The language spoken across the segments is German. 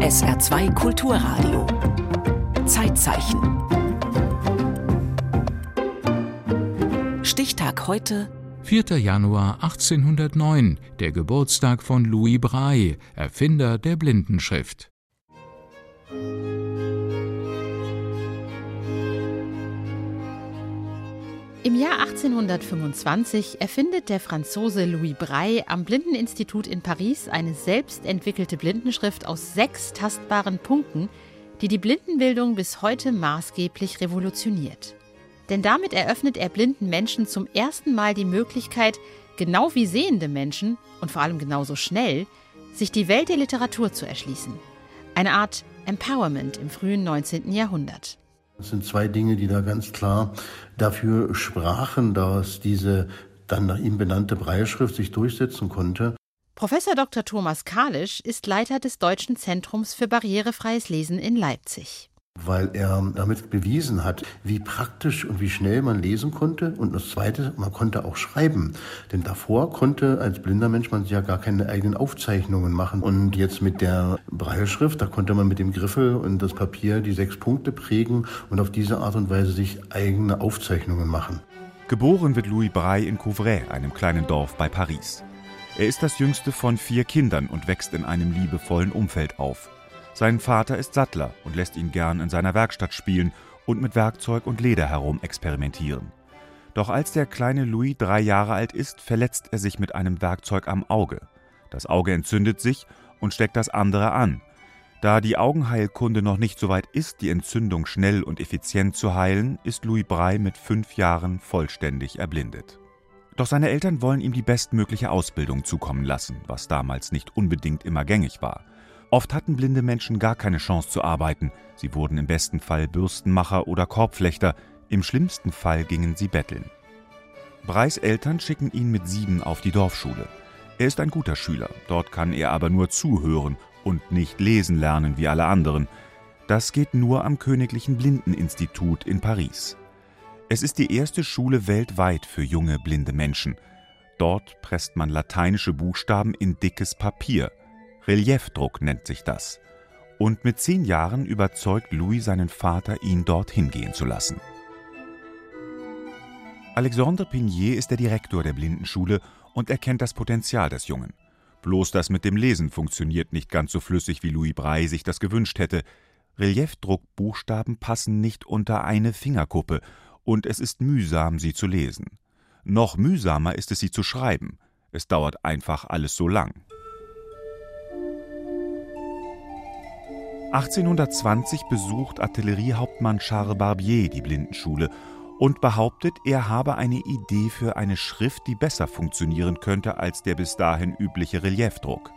SR2 Kulturradio. Zeitzeichen. Stichtag heute. 4. Januar 1809, der Geburtstag von Louis Braille, Erfinder der Blindenschrift. Im Jahr 1825 erfindet der Franzose Louis Braille am Blindeninstitut in Paris eine selbst entwickelte Blindenschrift aus sechs tastbaren Punkten, die die Blindenbildung bis heute maßgeblich revolutioniert. Denn damit eröffnet er blinden Menschen zum ersten Mal die Möglichkeit, genau wie sehende Menschen und vor allem genauso schnell, sich die Welt der Literatur zu erschließen. Eine Art Empowerment im frühen 19. Jahrhundert. Das sind zwei Dinge, die da ganz klar dafür sprachen, dass diese dann nach ihm benannte Breilschrift sich durchsetzen konnte. Professor Dr. Thomas Kalisch ist Leiter des Deutschen Zentrums für barrierefreies Lesen in Leipzig weil er damit bewiesen hat, wie praktisch und wie schnell man lesen konnte. Und das Zweite, man konnte auch schreiben. Denn davor konnte als blinder Mensch man ja gar keine eigenen Aufzeichnungen machen. Und jetzt mit der Breilschrift, da konnte man mit dem Griffel und das Papier die sechs Punkte prägen und auf diese Art und Weise sich eigene Aufzeichnungen machen. Geboren wird Louis Braille in Couvray, einem kleinen Dorf bei Paris. Er ist das jüngste von vier Kindern und wächst in einem liebevollen Umfeld auf. Sein Vater ist Sattler und lässt ihn gern in seiner Werkstatt spielen und mit Werkzeug und Leder herum experimentieren. Doch als der kleine Louis drei Jahre alt ist, verletzt er sich mit einem Werkzeug am Auge. Das Auge entzündet sich und steckt das andere an. Da die Augenheilkunde noch nicht so weit ist, die Entzündung schnell und effizient zu heilen, ist Louis Brey mit fünf Jahren vollständig erblindet. Doch seine Eltern wollen ihm die bestmögliche Ausbildung zukommen lassen, was damals nicht unbedingt immer gängig war. Oft hatten blinde Menschen gar keine Chance zu arbeiten. Sie wurden im besten Fall Bürstenmacher oder Korbflechter, im schlimmsten Fall gingen sie betteln. Breis Eltern schicken ihn mit sieben auf die Dorfschule. Er ist ein guter Schüler, dort kann er aber nur zuhören und nicht lesen lernen wie alle anderen. Das geht nur am Königlichen Blindeninstitut in Paris. Es ist die erste Schule weltweit für junge blinde Menschen. Dort presst man lateinische Buchstaben in dickes Papier – Reliefdruck nennt sich das. Und mit zehn Jahren überzeugt Louis seinen Vater, ihn dorthin gehen zu lassen. Alexandre Pignier ist der Direktor der Blindenschule und erkennt das Potenzial des Jungen. Bloß das mit dem Lesen funktioniert nicht ganz so flüssig, wie Louis Braille sich das gewünscht hätte. Reliefdruckbuchstaben passen nicht unter eine Fingerkuppe und es ist mühsam, sie zu lesen. Noch mühsamer ist es, sie zu schreiben. Es dauert einfach alles so lang. 1820 besucht Artilleriehauptmann Charles Barbier die Blindenschule und behauptet, er habe eine Idee für eine Schrift, die besser funktionieren könnte als der bis dahin übliche Reliefdruck.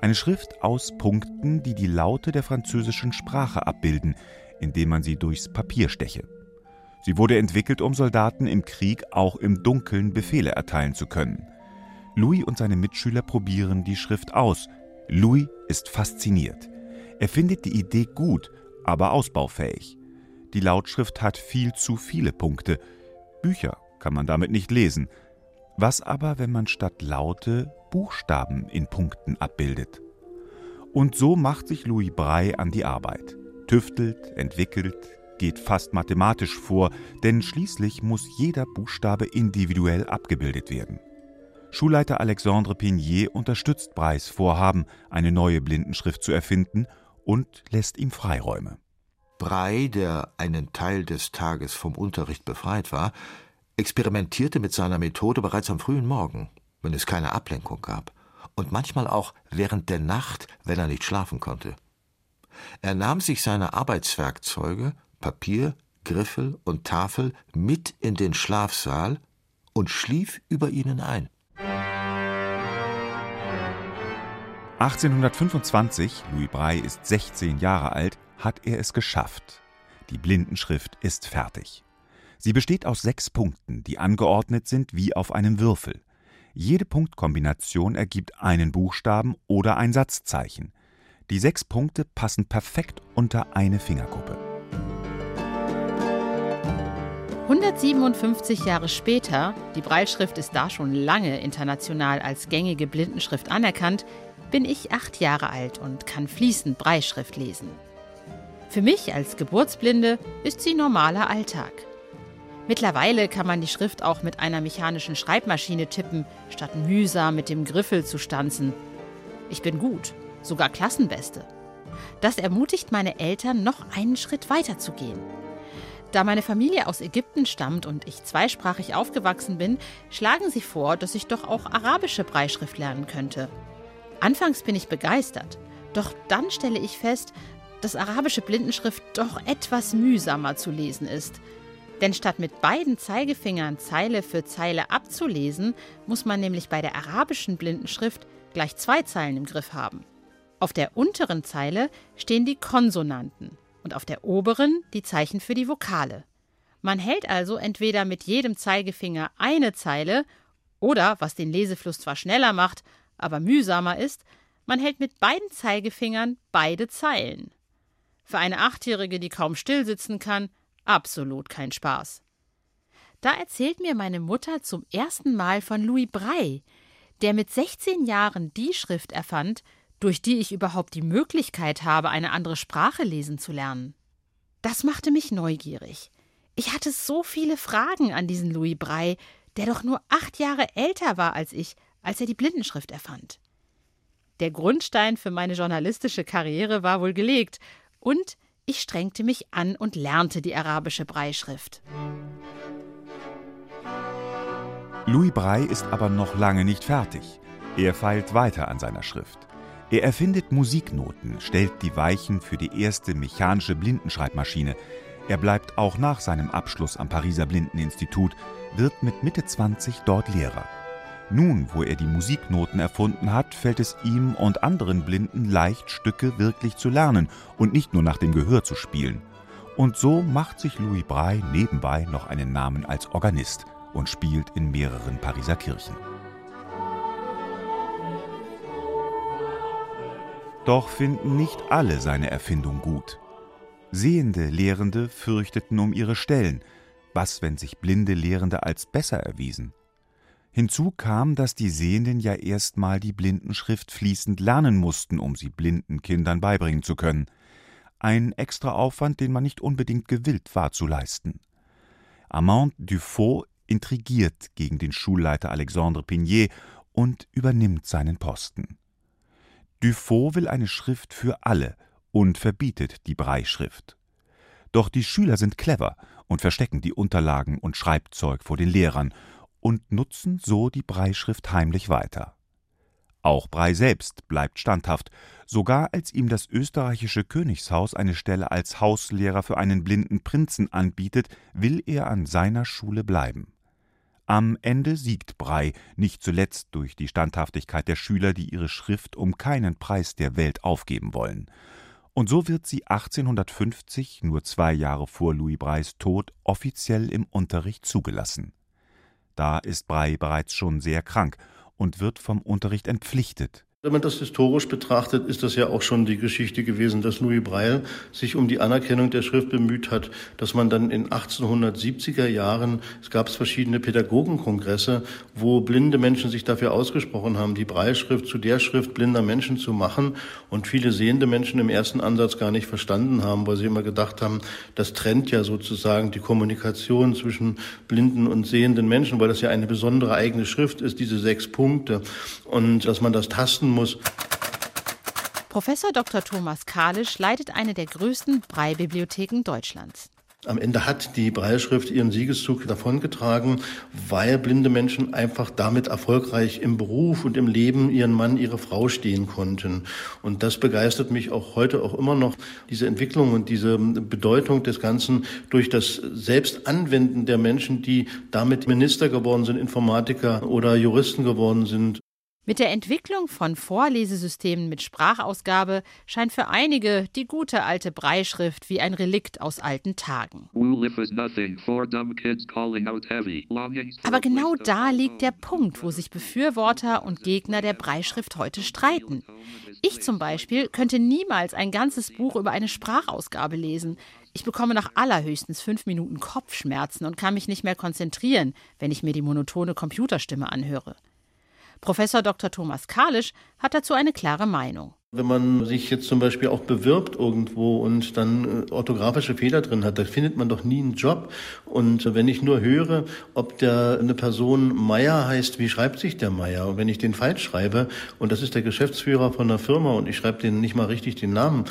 Eine Schrift aus Punkten, die die Laute der französischen Sprache abbilden, indem man sie durchs Papier steche. Sie wurde entwickelt, um Soldaten im Krieg auch im Dunkeln Befehle erteilen zu können. Louis und seine Mitschüler probieren die Schrift aus. Louis ist fasziniert. Er findet die Idee gut, aber ausbaufähig. Die Lautschrift hat viel zu viele Punkte. Bücher kann man damit nicht lesen. Was aber, wenn man statt Laute Buchstaben in Punkten abbildet? Und so macht sich Louis Braille an die Arbeit. Tüftelt, entwickelt, geht fast mathematisch vor, denn schließlich muss jeder Buchstabe individuell abgebildet werden. Schulleiter Alexandre Pignier unterstützt Breis Vorhaben, eine neue Blindenschrift zu erfinden und lässt ihm Freiräume. Brei, der einen Teil des Tages vom Unterricht befreit war, experimentierte mit seiner Methode bereits am frühen Morgen, wenn es keine Ablenkung gab, und manchmal auch während der Nacht, wenn er nicht schlafen konnte. Er nahm sich seine Arbeitswerkzeuge, Papier, Griffel und Tafel mit in den Schlafsaal und schlief über ihnen ein. 1825, Louis Braille ist 16 Jahre alt, hat er es geschafft. Die Blindenschrift ist fertig. Sie besteht aus sechs Punkten, die angeordnet sind wie auf einem Würfel. Jede Punktkombination ergibt einen Buchstaben oder ein Satzzeichen. Die sechs Punkte passen perfekt unter eine Fingerkuppe. 157 Jahre später, die Breilschrift ist da schon lange international als gängige Blindenschrift anerkannt, bin ich acht Jahre alt und kann fließend Breischrift lesen. Für mich als Geburtsblinde ist sie normaler Alltag. Mittlerweile kann man die Schrift auch mit einer mechanischen Schreibmaschine tippen, statt mühsam mit dem Griffel zu stanzen. Ich bin gut, sogar Klassenbeste. Das ermutigt meine Eltern, noch einen Schritt weiter zu gehen. Da meine Familie aus Ägypten stammt und ich zweisprachig aufgewachsen bin, schlagen sie vor, dass ich doch auch arabische Breischrift lernen könnte. Anfangs bin ich begeistert, doch dann stelle ich fest, dass arabische Blindenschrift doch etwas mühsamer zu lesen ist – denn statt mit beiden Zeigefingern Zeile für Zeile abzulesen, muss man nämlich bei der arabischen Blindenschrift gleich zwei Zeilen im Griff haben. Auf der unteren Zeile stehen die Konsonanten und auf der oberen die Zeichen für die Vokale. Man hält also entweder mit jedem Zeigefinger eine Zeile oder, was den Lesefluss zwar schneller macht, aber mühsamer ist, man hält mit beiden Zeigefingern beide Zeilen. Für eine Achtjährige, die kaum stillsitzen kann, absolut kein Spaß. Da erzählt mir meine Mutter zum ersten Mal von Louis Braille, der mit 16 Jahren die Schrift erfand, durch die ich überhaupt die Möglichkeit habe, eine andere Sprache lesen zu lernen. Das machte mich neugierig. Ich hatte so viele Fragen an diesen Louis Braille, der doch nur acht Jahre älter war als ich, als er die Blindenschrift erfand. Der Grundstein für meine journalistische Karriere war wohl gelegt, und ich strengte mich an und lernte die arabische Breischrift. Louis Braille ist aber noch lange nicht fertig. Er feilt weiter an seiner Schrift. Er erfindet Musiknoten, stellt die Weichen für die erste mechanische Blindenschreibmaschine. Er bleibt auch nach seinem Abschluss am Pariser Blindeninstitut, wird mit Mitte 20 dort Lehrer. Nun, wo er die Musiknoten erfunden hat, fällt es ihm und anderen Blinden leicht, Stücke wirklich zu lernen und nicht nur nach dem Gehör zu spielen. Und so macht sich Louis Braille nebenbei noch einen Namen als Organist und spielt in mehreren Pariser Kirchen. Doch finden nicht alle seine Erfindung gut. Sehende Lehrende fürchteten um ihre Stellen. Was, wenn sich blinde Lehrende als besser erwiesen? Hinzu kam, dass die Sehenden ja erstmal die Blindenschrift fließend lernen mussten, um sie blinden Kindern beibringen zu können. Ein extra Aufwand, den man nicht unbedingt gewillt war zu leisten. Armand Dufaux intrigiert gegen den Schulleiter Alexandre Pignet und übernimmt seinen Posten. Dufaux will eine Schrift für alle und verbietet die Breischrift. Doch die Schüler sind clever und verstecken die Unterlagen und Schreibzeug vor den Lehrern und nutzen so die Breischrift heimlich weiter. Auch Brei selbst bleibt standhaft, sogar als ihm das österreichische Königshaus eine Stelle als Hauslehrer für einen blinden Prinzen anbietet, will er an seiner Schule bleiben. Am Ende siegt Brei, nicht zuletzt durch die Standhaftigkeit der Schüler, die ihre Schrift um keinen Preis der Welt aufgeben wollen. Und so wird sie 1850, nur zwei Jahre vor Louis Breis Tod, offiziell im Unterricht zugelassen. Da ist Brey bereits schon sehr krank und wird vom Unterricht entpflichtet. Wenn man das historisch betrachtet, ist das ja auch schon die Geschichte gewesen, dass Louis Braille sich um die Anerkennung der Schrift bemüht hat, dass man dann in 1870er Jahren, es gab verschiedene Pädagogenkongresse, wo blinde Menschen sich dafür ausgesprochen haben, die Braille-Schrift zu der Schrift blinder Menschen zu machen und viele sehende Menschen im ersten Ansatz gar nicht verstanden haben, weil sie immer gedacht haben, das trennt ja sozusagen die Kommunikation zwischen blinden und sehenden Menschen, weil das ja eine besondere eigene Schrift ist, diese sechs Punkte. Und dass man das tasten muss. Professor Dr. Thomas Kalisch leitet eine der größten Brei-Bibliotheken Deutschlands. Am Ende hat die Breilschrift ihren Siegeszug davongetragen, weil blinde Menschen einfach damit erfolgreich im Beruf und im Leben ihren Mann, ihre Frau stehen konnten. Und das begeistert mich auch heute auch immer noch, diese Entwicklung und diese Bedeutung des Ganzen durch das Selbstanwenden der Menschen, die damit Minister geworden sind, Informatiker oder Juristen geworden sind. Mit der Entwicklung von Vorlesesystemen mit Sprachausgabe scheint für einige die gute alte Breischrift wie ein Relikt aus alten Tagen. Aber genau da liegt der Punkt, wo sich Befürworter und Gegner der Breischrift heute streiten. Ich zum Beispiel könnte niemals ein ganzes Buch über eine Sprachausgabe lesen. Ich bekomme nach allerhöchstens fünf Minuten Kopfschmerzen und kann mich nicht mehr konzentrieren, wenn ich mir die monotone Computerstimme anhöre. Professor Dr. Thomas Kalisch hat dazu eine klare Meinung. Wenn man sich jetzt zum Beispiel auch bewirbt irgendwo und dann äh, orthografische Fehler drin hat, da findet man doch nie einen Job. Und wenn ich nur höre, ob der eine Person Meier heißt, wie schreibt sich der Meier? Und wenn ich den falsch schreibe und das ist der Geschäftsführer von einer Firma und ich schreibe den nicht mal richtig den Namen,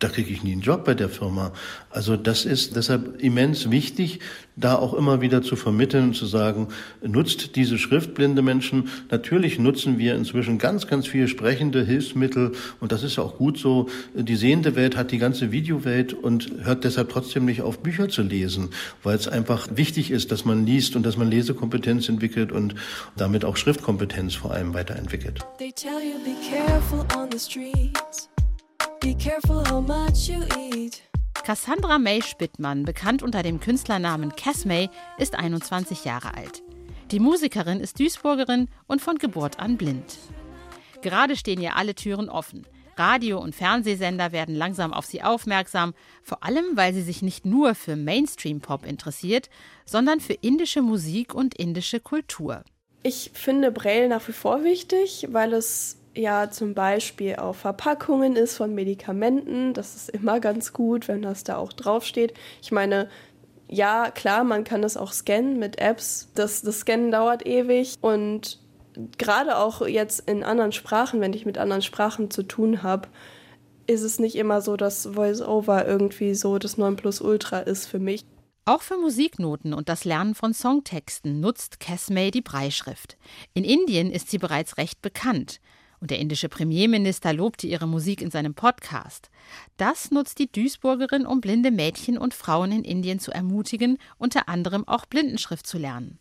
da kriege ich nie einen Job bei der Firma. Also das ist deshalb immens wichtig, da auch immer wieder zu vermitteln und zu sagen, nutzt diese Schrift, blinde Menschen. Natürlich nutzen wir inzwischen ganz, ganz viele sprechende Hilfsmittel und das ist auch gut so. Die sehende Welt hat die ganze Videowelt und hört deshalb trotzdem nicht auf, Bücher zu lesen, weil es einfach wichtig ist, dass man liest und dass man Lesekompetenz entwickelt und damit auch Schriftkompetenz vor allem weiterentwickelt. They tell you be careful on the streets. Be careful how much you eat. Cassandra May Spittmann, bekannt unter dem Künstlernamen Cass May, ist 21 Jahre alt. Die Musikerin ist Duisburgerin und von Geburt an blind. Gerade stehen ihr alle Türen offen. Radio- und Fernsehsender werden langsam auf sie aufmerksam, vor allem weil sie sich nicht nur für Mainstream-Pop interessiert, sondern für indische Musik und indische Kultur. Ich finde Braille nach wie vor wichtig, weil es ja zum Beispiel auf Verpackungen ist von Medikamenten. Das ist immer ganz gut, wenn das da auch draufsteht. Ich meine, ja, klar, man kann das auch scannen mit Apps. Das, das Scannen dauert ewig und gerade auch jetzt in anderen Sprachen, wenn ich mit anderen Sprachen zu tun habe, ist es nicht immer so, dass VoiceOver irgendwie so das Nonplusultra ist für mich. Auch für Musiknoten und das Lernen von Songtexten nutzt Casmay die Breischrift. In Indien ist sie bereits recht bekannt. Und der indische Premierminister lobte ihre Musik in seinem Podcast. Das nutzt die Duisburgerin, um blinde Mädchen und Frauen in Indien zu ermutigen, unter anderem auch Blindenschrift zu lernen.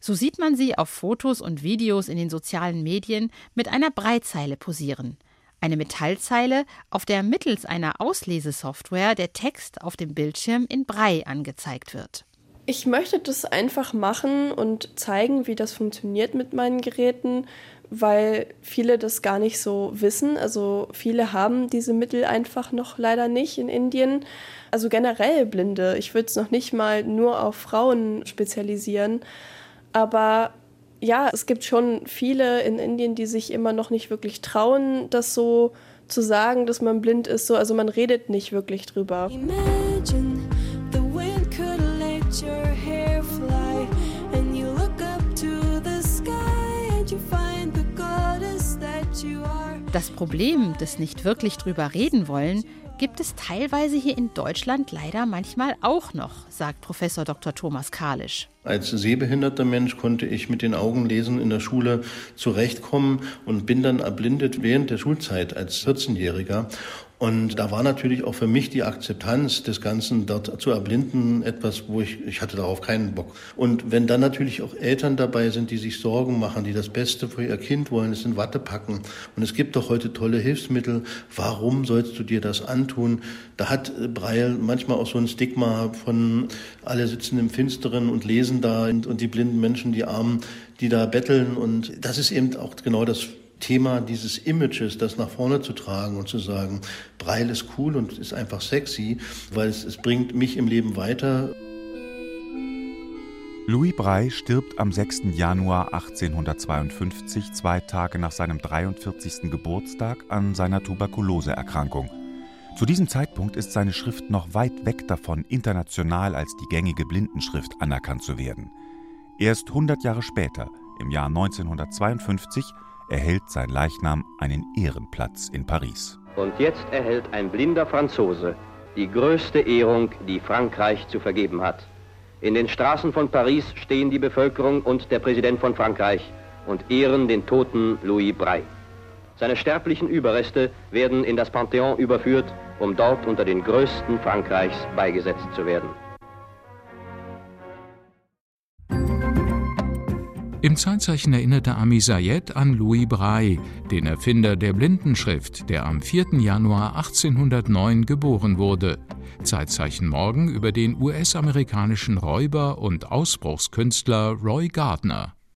So sieht man sie auf Fotos und Videos in den sozialen Medien mit einer Breitzeile posieren. Eine Metallzeile, auf der mittels einer Auslesesoftware der Text auf dem Bildschirm in Brei angezeigt wird. Ich möchte das einfach machen und zeigen, wie das funktioniert mit meinen Geräten, weil viele das gar nicht so wissen. Also viele haben diese Mittel einfach noch leider nicht in Indien. Also generell Blinde. Ich würde es noch nicht mal nur auf Frauen spezialisieren. Aber ja, es gibt schon viele in Indien, die sich immer noch nicht wirklich trauen, das so zu sagen, dass man blind ist. So, also man redet nicht wirklich drüber. Imagine das Problem des nicht wirklich drüber reden wollen gibt es teilweise hier in Deutschland leider manchmal auch noch, sagt Professor Dr. Thomas Kalisch. Als sehbehinderter Mensch konnte ich mit den Augen lesen in der Schule zurechtkommen und bin dann erblindet während der Schulzeit als 14-Jähriger und da war natürlich auch für mich die Akzeptanz des Ganzen dort zu erblinden etwas, wo ich, ich hatte darauf keinen Bock. Und wenn dann natürlich auch Eltern dabei sind, die sich Sorgen machen, die das Beste für ihr Kind wollen, es in Watte packen. Und es gibt doch heute tolle Hilfsmittel. Warum sollst du dir das antun? Da hat Breil manchmal auch so ein Stigma von alle sitzen im Finsteren und lesen da und die blinden Menschen, die Armen, die da betteln. Und das ist eben auch genau das Thema dieses Images, das nach vorne zu tragen und zu sagen, Breil ist cool und ist einfach sexy, weil es, es bringt mich im Leben weiter. Louis Braille stirbt am 6. Januar 1852, zwei Tage nach seinem 43. Geburtstag, an seiner Tuberkuloseerkrankung. Zu diesem Zeitpunkt ist seine Schrift noch weit weg davon, international als die gängige Blindenschrift anerkannt zu werden. Erst 100 Jahre später, im Jahr 1952, erhält sein Leichnam einen Ehrenplatz in Paris. Und jetzt erhält ein blinder Franzose die größte Ehrung, die Frankreich zu vergeben hat. In den Straßen von Paris stehen die Bevölkerung und der Präsident von Frankreich und ehren den toten Louis Braille. Seine sterblichen Überreste werden in das Panthéon überführt, um dort unter den Größten Frankreichs beigesetzt zu werden. Im Zeitzeichen erinnerte Ami Sayed an Louis Braille, den Erfinder der Blindenschrift, der am 4. Januar 1809 geboren wurde. Zeitzeichen morgen über den US-amerikanischen Räuber und Ausbruchskünstler Roy Gardner.